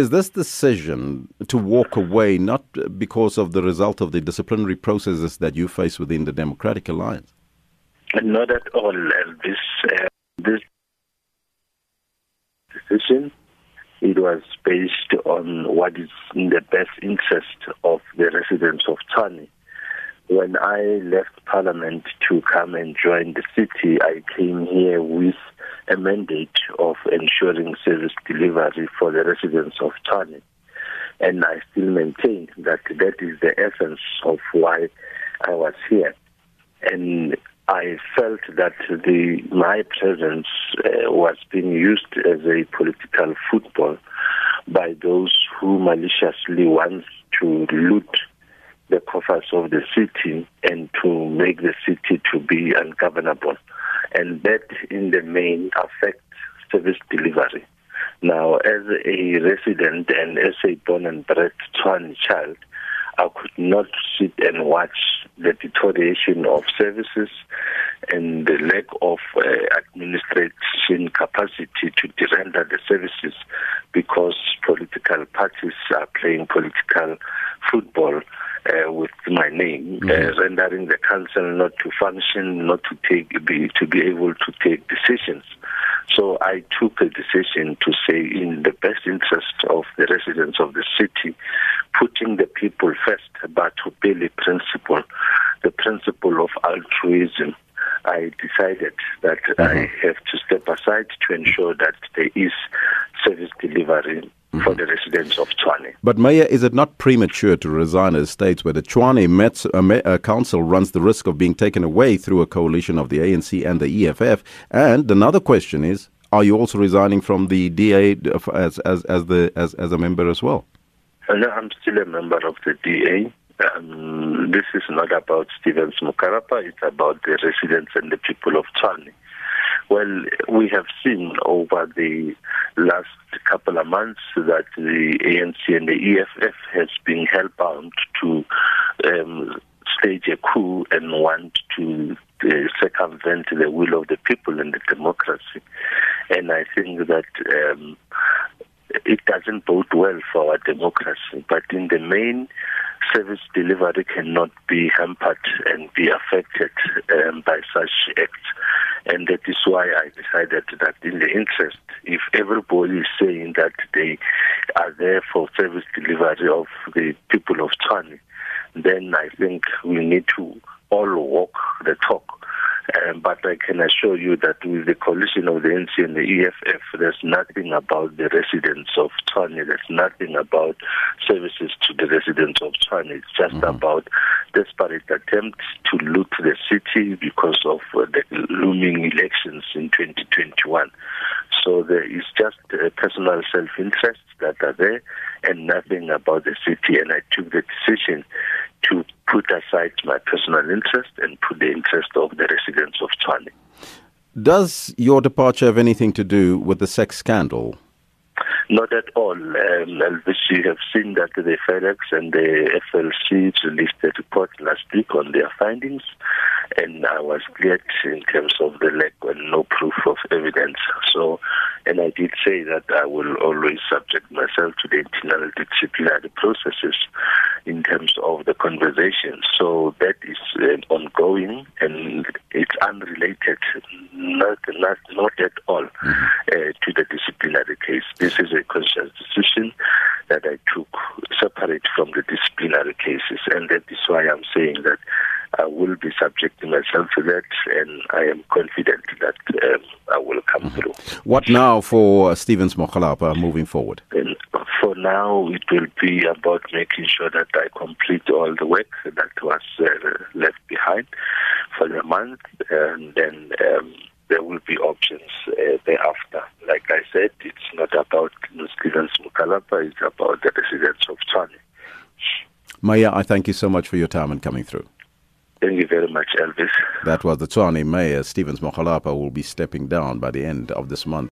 Is this decision to walk away not because of the result of the disciplinary processes that you face within the Democratic Alliance? Not at all. This uh, this decision it was based on what is in the best interest of the residents of Tshwane. When I left Parliament to come and join the city, I came here with a mandate of ensuring service delivery for the residents of Tshwane. And I still maintain that that is the essence of why I was here. And I felt that the my presence uh, was being used as a political football by those who maliciously want to loot the coffers of the city and to make the city to be ungovernable. And that in the main affects service delivery. Now, as a resident and as a born and bred Tshwane child, I could not sit and watch the deterioration of services and the lack of uh, administration capacity to render the services because political parties are playing political football uh, with my name, mm-hmm. uh, rendering the council not to function, not to take be to be able to take decisions. So I took a decision to say, in the best interest of the residents of the city, putting the people first, but to the principle, the principle of altruism. I decided that mm-hmm. I have to step aside to ensure that there is service delivery mm-hmm. for the residents of Tshwane. But Mayor, is it not premature to resign as states where the Tshwane Met, uh, uh, Council runs the risk of being taken away through a coalition of the ANC and the EFF? And another question is, are you also resigning from the DA as as as the as as a member as well? Uh, no, I'm still a member of the DA. Um, this is not about Stevens Mokgalapa, it's about the residents and the people of Tshwane. Well, we have seen over the last couple of months that the ANC and the EFF has been hellbound to um, stage a coup and want to uh, circumvent the will of the people and the democracy. And I think that um, it doesn't bode well for our democracy. But in the main, service delivery cannot be hampered and be affected um, by such acts. And that is why I decided that in the interest, if everybody is saying that they are there for service delivery of the people of Tshwane, then I think we need to all walk the talk. Um, but I can assure you that with the coalition of the NC and the EFF, there's nothing about the residents of Tshwane. There's nothing about services to the residents of Tshwane. It's just mm-hmm. about desperate attempts to loot the city because of uh, the looming elections in 2021. So there is just uh, personal self-interest that are there and nothing about the city. And I took the decision to put aside my personal interest and put the interest of the residents of Tshwane. Does your departure have anything to do with the sex scandal? Not at all. Um, you have seen that the FedEx and the FLC released a report last week on their findings, and I was cleared in terms of the lack and no proof of evidence. So, and I did say that I will always subject myself to the internal disciplinary processes in terms of the conversation. So that is uh, ongoing and it's unrelated, not not not at all mm-hmm. uh, to the disciplinary case. This is a conscious decision that I took separate from the disciplinary cases, and that is why I'm saying that I will be subjecting myself to that, and I am confident that um, I will come mm-hmm. through. What now for Stevens Mokgalapa moving forward? And for now, it will be about making sure that I complete all the work that was uh, left behind for the month, and then um, there will be options uh, thereafter. Like I said, it's not about Stevens Mokgalapa, it's about the residents of Tshwane. Maya, I thank you so much for your time and coming through. Thank you very much, Elvis. That was the Tshwane Mayor, Stevens Mokgalapa, will be stepping down by the end of this month.